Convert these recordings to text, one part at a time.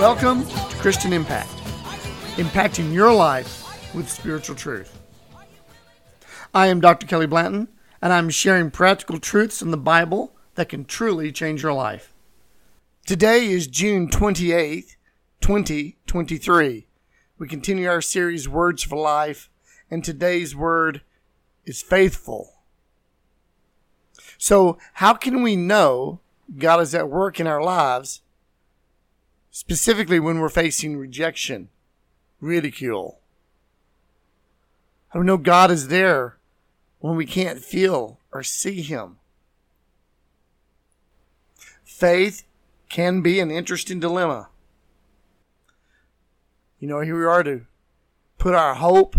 Welcome to Christian Impact, impacting your life with spiritual truth. I am Dr. Kelly Blanton, and I'm sharing practical truths in the Bible that can truly change your life. Today is June 28th, 2023. We continue our series Words for Life, and today's word is faithful. So, how can we know God is at work in our lives specifically when we're facing rejection, ridicule. How do we know God is there when we can't feel or see Him? Faith can be an interesting dilemma. You know, here we are to put our hope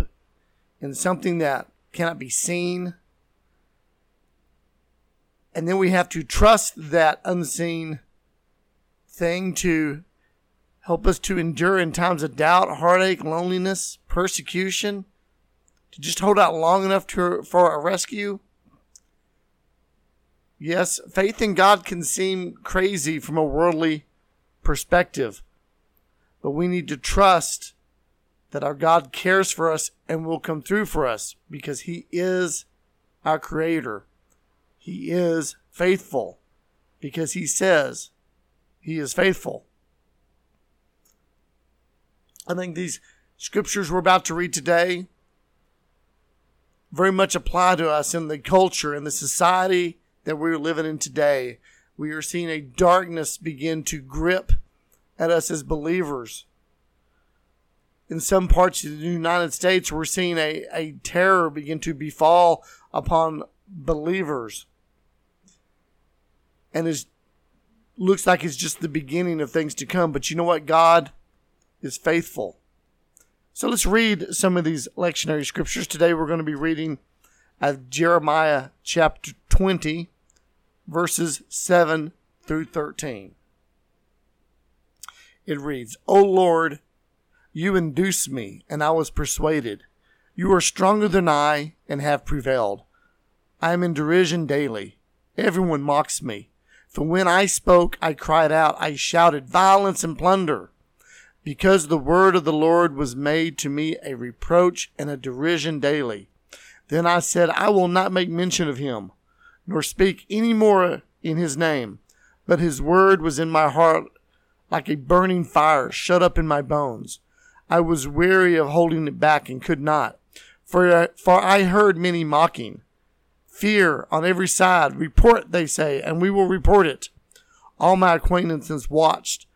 in something that cannot be seen. And then we have to trust that unseen thing to help us to endure in times of doubt, heartache, loneliness, persecution, to just hold out long enough to, for a rescue. Yes, faith in God can seem crazy from a worldly perspective, but we need to trust that our God cares for us and will come through for us because He is our Creator. He is faithful because He says He is faithful. I think these scriptures we're about to read today very much apply to us in the culture and the society that we're living in today. We are seeing a darkness begin to grip at us as believers. In some parts of the United States, we're seeing a, a terror begin to befall upon believers. And it looks like it's just the beginning of things to come. But you know what? God is faithful. So let's read some of these lectionary scriptures. Today we're going to be reading at Jeremiah chapter 20, verses 7 through 13. It reads, O Lord, you induced me, and I was persuaded. You are stronger than I, and have prevailed. I am in derision daily. Everyone mocks me. For when I spoke, I cried out, I shouted, violence and plunder because the word of the Lord was made to me a reproach and a derision daily. Then I said, I will not make mention of him, nor speak any more in his name. But his word was in my heart like a burning fire shut up in my bones. I was weary of holding it back and could not. For, for I heard many mocking. Fear on every side. Report, they say, and we will report it. All my acquaintances watched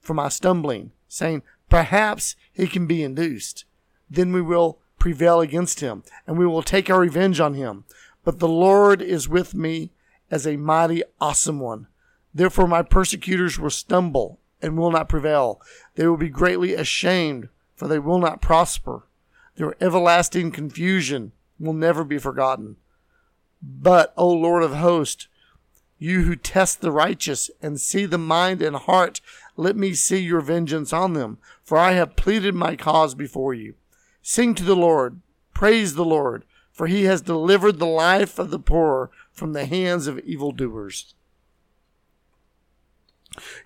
for my stumbling saying, Perhaps he can be induced. Then we will prevail against him, and we will take our revenge on him. But the Lord is with me as a mighty, awesome one. Therefore, my persecutors will stumble and will not prevail. They will be greatly ashamed, for they will not prosper. Their everlasting confusion will never be forgotten. But, O Lord of hosts, you who test the righteous and see the mind and heart, let me see your vengeance on them, for I have pleaded my cause before you. Sing to the Lord, praise the Lord, for he has delivered the life of the poor from the hands of evildoers.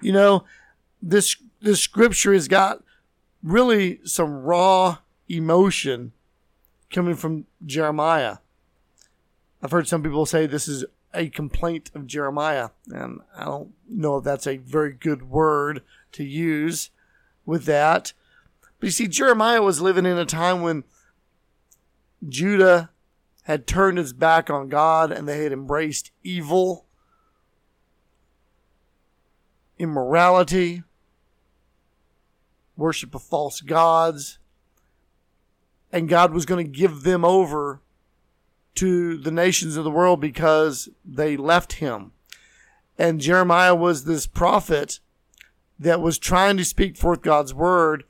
You know, this this scripture has got really some raw emotion coming from Jeremiah. I've heard some people say this is a complaint of Jeremiah. And I don't know if that's a very good word to use with that. But you see, Jeremiah was living in a time when Judah had turned its back on God and they had embraced evil, immorality, worship of false gods. And God was going to give them over to the nations of the world because they left him. And Jeremiah was this prophet that was trying to speak forth God's word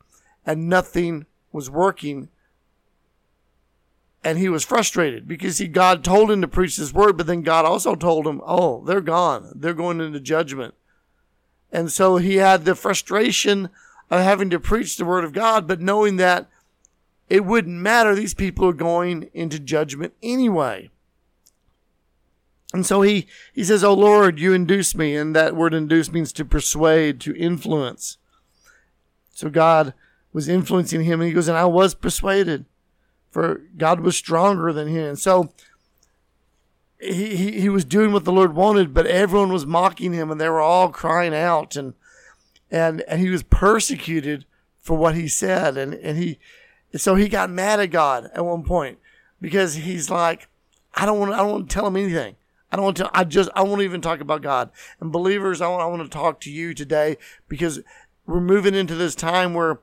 and nothing was working. And he was frustrated because he God told him to preach this word, but then God also told him, "Oh, they're gone. They're going into judgment." And so he had the frustration of having to preach the word of God, but knowing that it wouldn't matter. These people are going into judgment anyway. And so he, he says, Oh Lord, you induce me. And that word induce means to persuade, to influence. So God was influencing him. And he goes, And I was persuaded, for God was stronger than him. And so he, he, he was doing what the Lord wanted, but everyone was mocking him and they were all crying out. And, and, and he was persecuted for what he said. And, and he, so he got mad at God at one point because he's like, I don't want, I don't want to tell him anything. I don't want to, I just, I won't even talk about God. And believers, I want, I want to talk to you today because we're moving into this time where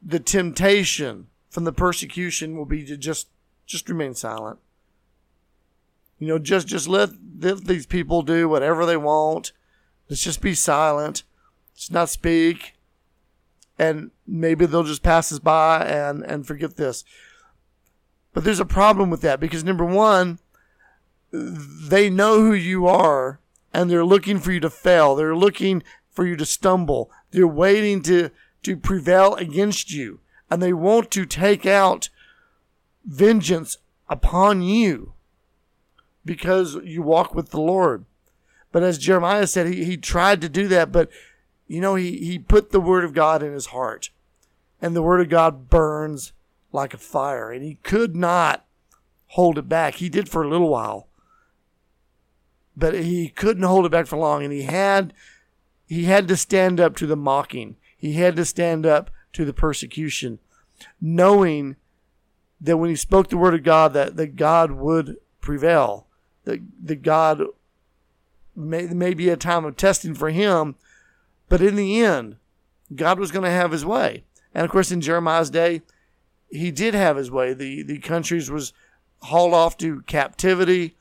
the temptation from the persecution will be to just, just remain silent. You know, just, just let, let these people do whatever they want. Let's just be silent. Let's not speak. And maybe they'll just pass us by and, and forget this. But there's a problem with that because number one, they know who you are and they're looking for you to fail. They're looking for you to stumble. They're waiting to, to prevail against you and they want to take out vengeance upon you because you walk with the Lord. But as Jeremiah said, he, he tried to do that, but you know, he, he put the word of God in his heart and the word of God burns like a fire and he could not hold it back. He did for a little while, but he couldn't hold it back for long. And he had, he had to stand up to the mocking. He had to stand up to the persecution, knowing that when he spoke the word of God, that, that God would prevail, that, that God may, may be a time of testing for him, but in the end, God was going to have his way. And of course, in Jeremiah's day, he did have his way. The, the countries was hauled off to captivity.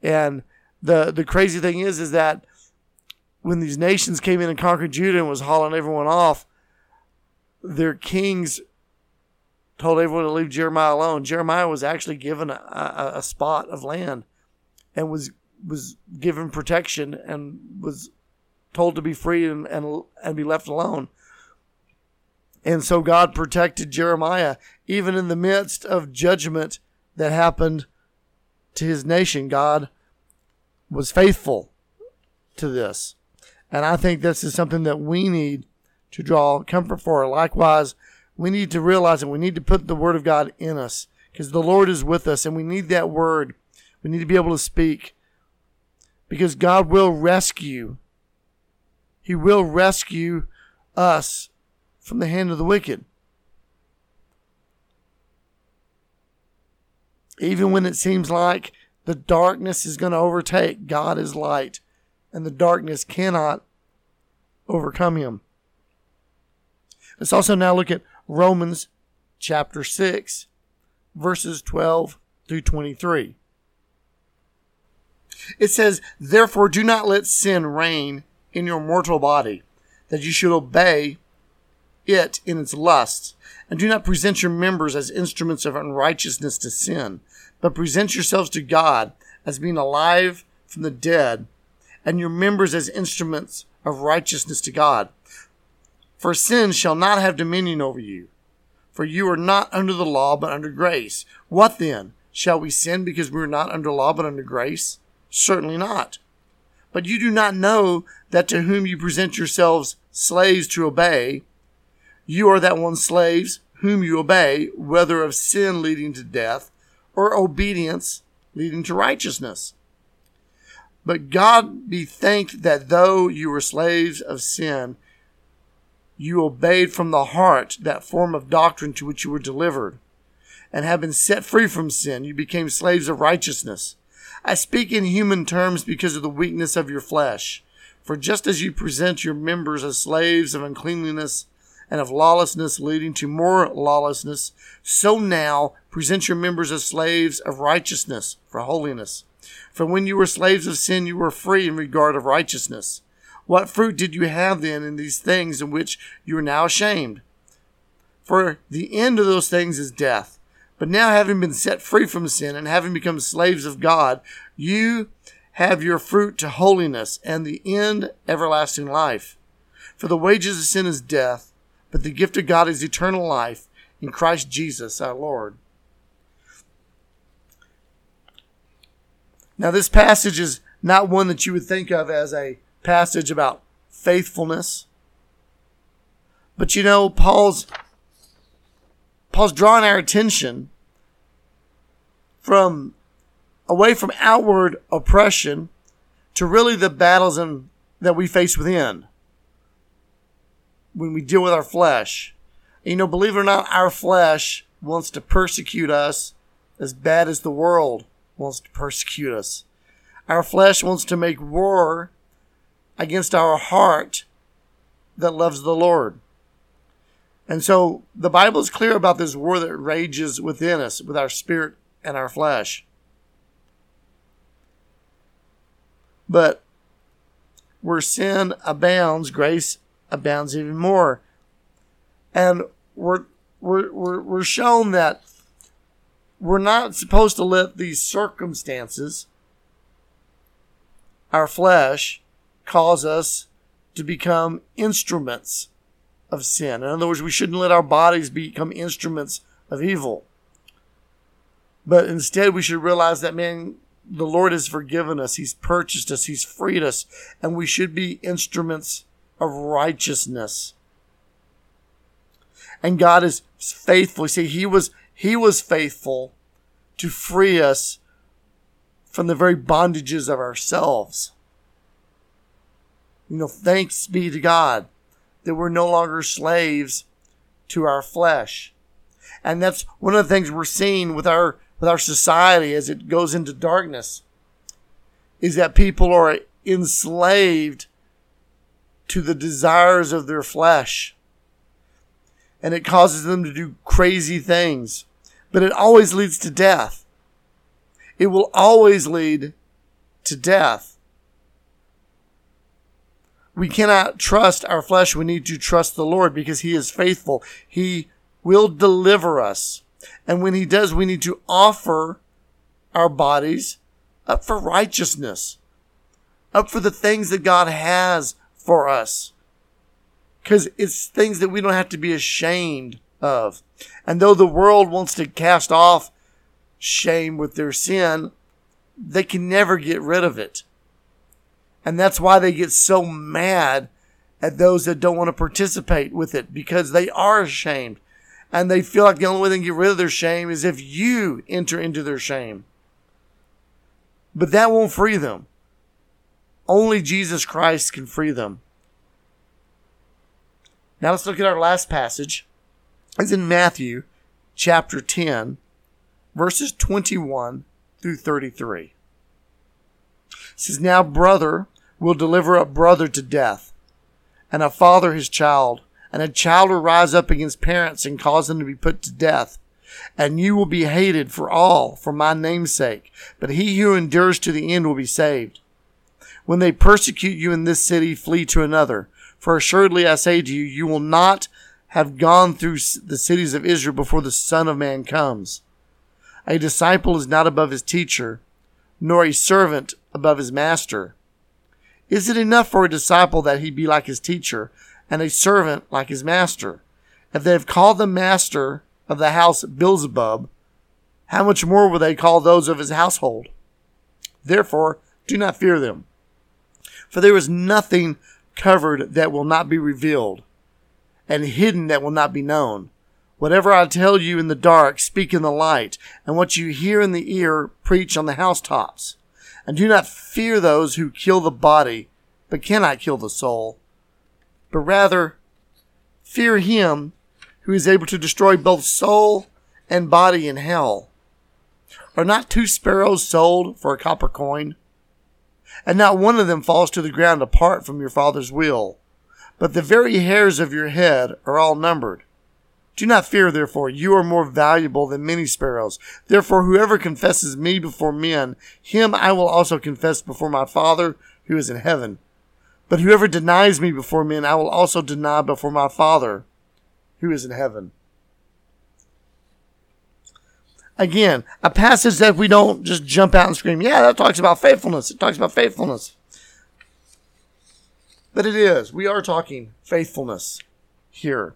And the, the crazy thing is, is that when these nations came in and conquered Judah and was hauling everyone off, their kings told everyone to leave Jeremiah alone. Jeremiah was actually given a, a, a spot of land and was was given protection and was told to be free and, and, and be left alone. And so God protected Jeremiah even in the midst of judgment that happened to his nation. God was faithful to this. And I think this is something that we need to draw comfort for. Likewise, we need to realize that we need to put the word of God in us because the Lord is with us and we need that word. We need to be able to speak because God will rescue. He will rescue us from the hand of the wicked. Even when it seems like the darkness is going to overtake, God is light, and the darkness cannot overcome him. Let's also now look at Romans chapter 6, verses 12 through 23. It says, Therefore, do not let sin reign in your mortal body, that you should obey it in its lusts. And do not present your members as instruments of unrighteousness to sin, but present yourselves to God as being alive from the dead, and your members as instruments of righteousness to God. For sin shall not have dominion over you. For you are not under the law, but under grace. What then? Shall we sin because we are not under law, but under grace? Certainly not. But you do not know that to whom you present yourselves slaves to obey, you are that one slaves whom you obey, whether of sin leading to death or obedience leading to righteousness. But God be thanked that though you were slaves of sin, you obeyed from the heart that form of doctrine to which you were delivered, and have been set free from sin, you became slaves of righteousness. I speak in human terms because of the weakness of your flesh. For just as you present your members as slaves of uncleanliness and of lawlessness leading to more lawlessness, so now present your members as slaves of righteousness for holiness. For when you were slaves of sin, you were free in regard of righteousness. What fruit did you have then in these things in which you are now ashamed? For the end of those things is death. But now, having been set free from sin and having become slaves of God, you have your fruit to holiness and the end everlasting life. For the wages of sin is death, but the gift of God is eternal life in Christ Jesus our Lord. Now, this passage is not one that you would think of as a passage about faithfulness. But you know, Paul's Paul's drawing our attention from away from outward oppression to really the battles in, that we face within when we deal with our flesh. And, you know, believe it or not, our flesh wants to persecute us as bad as the world wants to persecute us. Our flesh wants to make war against our heart that loves the Lord. And so the Bible is clear about this war that rages within us, with our spirit and our flesh. But where sin abounds, grace abounds even more. And we're, we're, we're, we're shown that we're not supposed to let these circumstances, our flesh, cause us to become instruments of sin. In other words, we shouldn't let our bodies become instruments of evil. But instead, we should realize that, man, the Lord has forgiven us. He's purchased us. He's freed us. And we should be instruments of righteousness. And God is faithful. See, He was, He was faithful to free us from the very bondages of ourselves. You know, thanks be to God that we're no longer slaves to our flesh. And that's one of the things we're seeing with our with our society as it goes into darkness is that people are enslaved to the desires of their flesh. And it causes them to do crazy things. But it always leads to death. It will always lead to death. We cannot trust our flesh. We need to trust the Lord because He is faithful. He will deliver us. And when He does, we need to offer our bodies up for righteousness, up for the things that God has for us. Because it's things that we don't have to be ashamed of. And though the world wants to cast off shame with their sin, they can never get rid of it. And that's why they get so mad at those that don't want to participate with it because they are ashamed. And they feel like the only way they can get rid of their shame is if you enter into their shame. But that won't free them. Only Jesus Christ can free them. Now let's look at our last passage. It's in Matthew chapter 10, verses 21 through 33. Says, Now brother will deliver up brother to death, and a father his child, and a child will rise up against parents and cause them to be put to death. And you will be hated for all for my name's sake, but he who endures to the end will be saved. When they persecute you in this city, flee to another. For assuredly I say to you, you will not have gone through the cities of Israel before the Son of Man comes. A disciple is not above his teacher, nor a servant above his master. Is it enough for a disciple that he be like his teacher, and a servant like his master? If they have called the master of the house Beelzebub, how much more will they call those of his household? Therefore, do not fear them. For there is nothing covered that will not be revealed, and hidden that will not be known. Whatever I tell you in the dark, speak in the light, and what you hear in the ear, preach on the housetops. And do not fear those who kill the body, but cannot kill the soul. But rather, fear him who is able to destroy both soul and body in hell. Are not two sparrows sold for a copper coin? And not one of them falls to the ground apart from your Father's will. But the very hairs of your head are all numbered. Do not fear, therefore, you are more valuable than many sparrows. Therefore, whoever confesses me before men, him I will also confess before my Father who is in heaven. But whoever denies me before men, I will also deny before my Father who is in heaven. Again, a passage that we don't just jump out and scream, yeah, that talks about faithfulness. It talks about faithfulness. But it is. We are talking faithfulness here.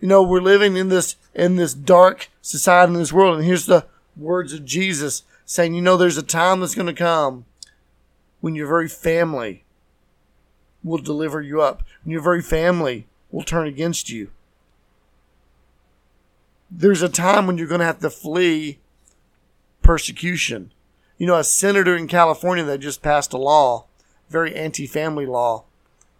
You know, we're living in this in this dark society in this world, and here's the words of Jesus saying, you know, there's a time that's going to come when your very family will deliver you up, when your very family will turn against you. There's a time when you're going to have to flee persecution. You know, a senator in California that just passed a law, very anti family law,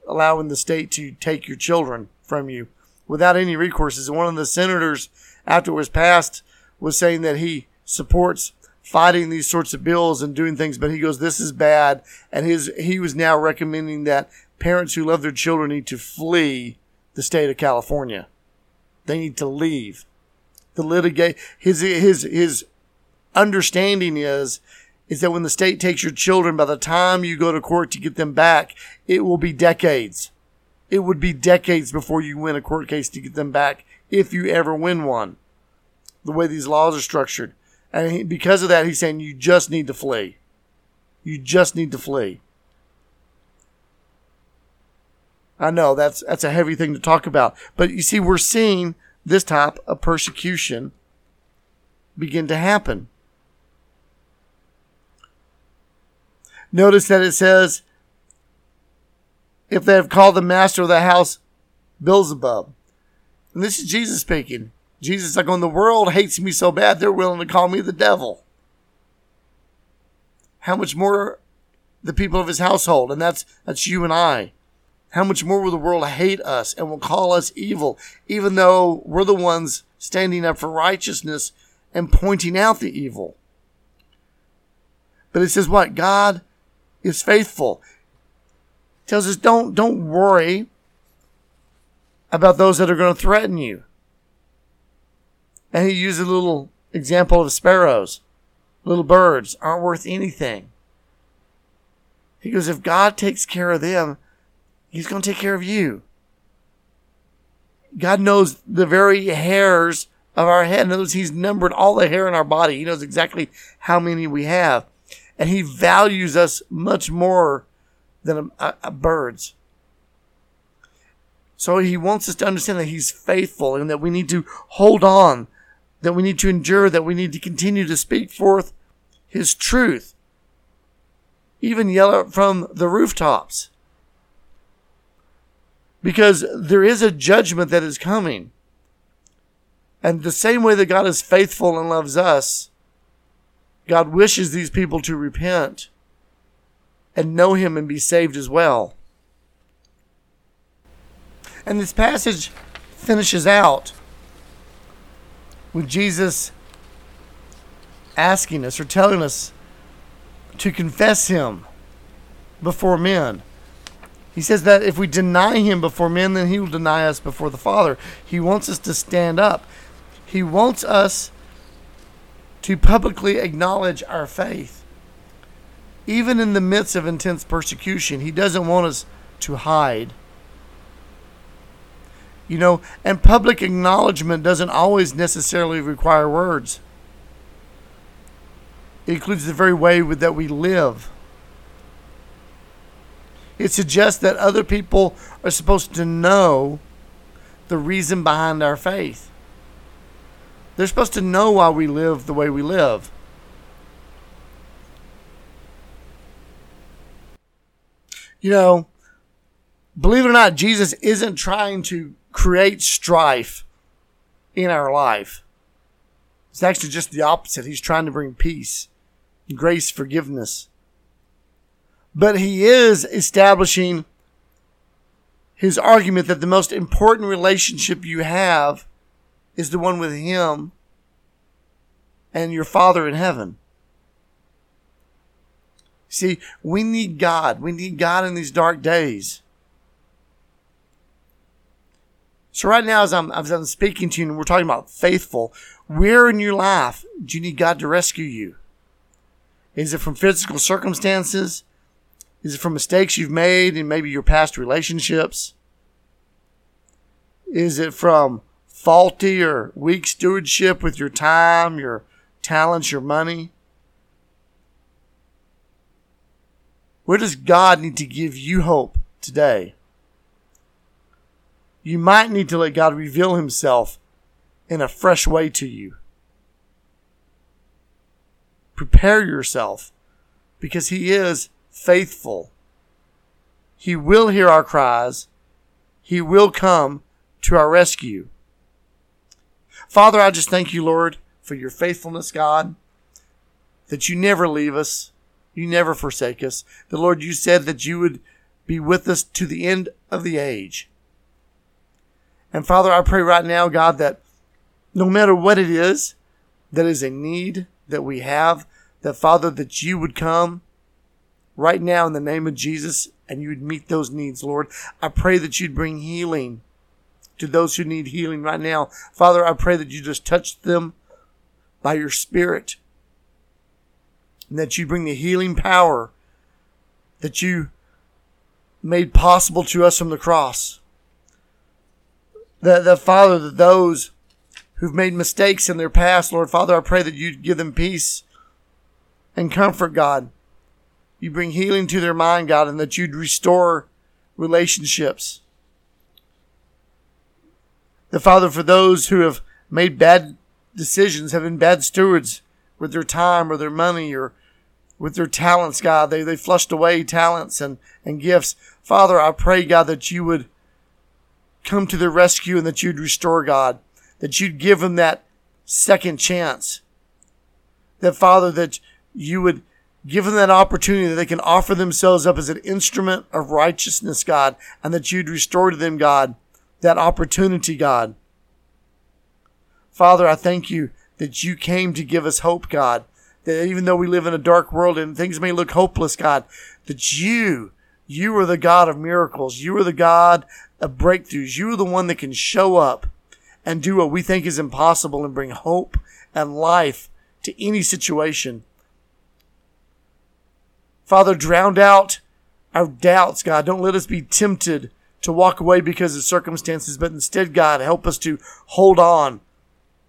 allowing the state to take your children from you without any recourses. And one of the senators, after it was passed, was saying that he supports fighting these sorts of bills and doing things, but he goes, "This is bad," and his he was now recommending that parents who love their children need to flee the state of California. They need to leave. The litigate his his his understanding is is that when the state takes your children, by the time you go to court to get them back, it will be decades. It would be decades before you win a court case to get them back, if you ever win one. The way these laws are structured. And because of that, he's saying you just need to flee. You just need to flee. I know that's that's a heavy thing to talk about, but you see, we're seeing this type of persecution begin to happen. Notice that it says, if they have called the master of the house Beelzebub. And this is Jesus speaking. Jesus is like, when the world hates me so bad, they're willing to call me the devil. How much more the people of his household, and that's that's you and I. How much more will the world hate us and will call us evil, even though we're the ones standing up for righteousness and pointing out the evil? But it says what? God is faithful. Tells us don't don't worry about those that are going to threaten you. And he uses a little example of sparrows. Little birds aren't worth anything. He goes, if God takes care of them, He's going to take care of you. God knows the very hairs of our head. In other words, He's numbered all the hair in our body. He knows exactly how many we have. And He values us much more than a, a, birds. So He wants us to understand that He's faithful and that we need to hold on, that we need to endure, that we need to continue to speak forth His truth. Even yell it from the rooftops because there is a judgment that is coming. And the same way that God is faithful and loves us, God wishes these people to repent and know Him and be saved as well. And this passage finishes out with Jesus asking us or telling us to confess Him before men. He says that if we deny him before men, then he will deny us before the Father. He wants us to stand up. He wants us to publicly acknowledge our faith. Even in the midst of intense persecution, he doesn't want us to hide. You know, and public acknowledgement doesn't always necessarily require words. It includes the very way that we live. It suggests that other people are supposed to know the reason behind our faith. They're supposed to know why we live the way we live. You know, believe it or not, Jesus isn't trying to create strife in our life. It's actually just the opposite. He's trying to bring peace, grace, forgiveness but he is establishing his argument that the most important relationship you have is the one with him and your Father in heaven. See, we need God. We need God in these dark days. So right now, as I'm, as I'm speaking to you and we're talking about faithful, where in your life do you need God to rescue you? Is it from physical circumstances? Is it from mistakes you've made in maybe your past relationships? Is it from faulty or weak stewardship with your time, your talents, your money? Where does God need to give you hope today? You might need to let God reveal himself in a fresh way to you. Prepare yourself because he is faithful. He will hear our cries. He will come to our rescue. Father, I just thank you, Lord, for your faithfulness, God, that you never leave us. You never forsake us. The Lord, you said that you would be with us to the end of the age. And Father, I pray right now, God, that no matter what it is that is a need that we have, that Father, that you would come right now in the name of Jesus and you would meet those needs, Lord. I pray that you'd bring healing to those who need healing right now. Father, I pray that you just touch them by your Spirit and that you bring the healing power that you made possible to us from the cross. That, that Father, that those who've made mistakes in their past, Lord Father, I pray that you'd give them peace and comfort, God. You bring healing to their mind, God, and that you'd restore relationships. The Father, for those who have made bad decisions, have been bad stewards with their time or their money or with their talents, God. They, they flushed away talents and, and gifts. Father, I pray, God, that you would come to their rescue and that you'd restore, God, that you'd give them that second chance. That, Father, that you would give them that opportunity that they can offer themselves up as an instrument of righteousness, God, and that you'd restore to them, God, that opportunity, God. Father, I thank you that you came to give us hope, God. That even though we live in a dark world and things may look hopeless, God, that you, you are the God of miracles. You are the God of breakthroughs. You are the one that can show up and do what we think is impossible and bring hope and life to any situation. Father, drown out our doubts, God. Don't let us be tempted to walk away because of circumstances, but instead, God, help us to hold on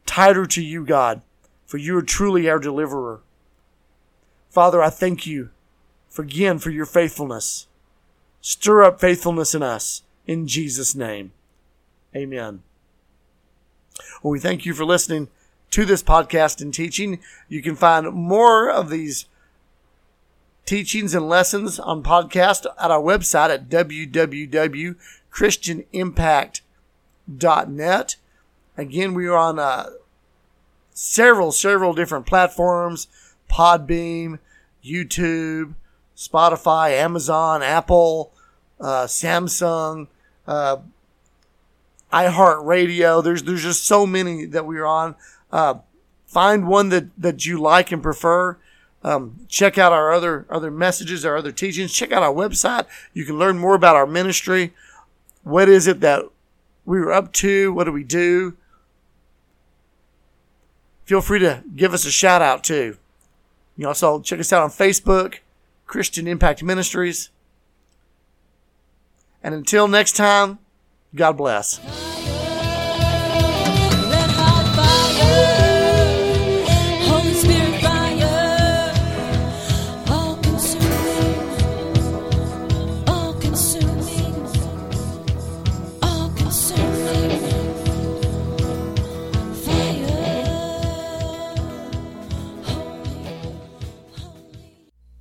tighter to you, God, for you are truly our deliverer. Father, I thank you for again for your faithfulness. Stir up faithfulness in us in Jesus' name. Amen. Well, we thank you for listening to this podcast and teaching. You can find more of these teachings and lessons on podcast at our website at www.christianimpact.net. Again, we are on uh, several, several different platforms Podbean, YouTube, Spotify, Amazon, Apple, uh, Samsung, uh, iHeartRadio. There's there's just so many that we're on. Uh, find one that, that you like and prefer. Um, check out our other other messages, our other teachings. Check out our website. You can learn more about our ministry. What is it that we were up to? What do we do? Feel free to give us a shout out too. You also check us out on Facebook, Christian Impact Ministries. And until next time, God bless.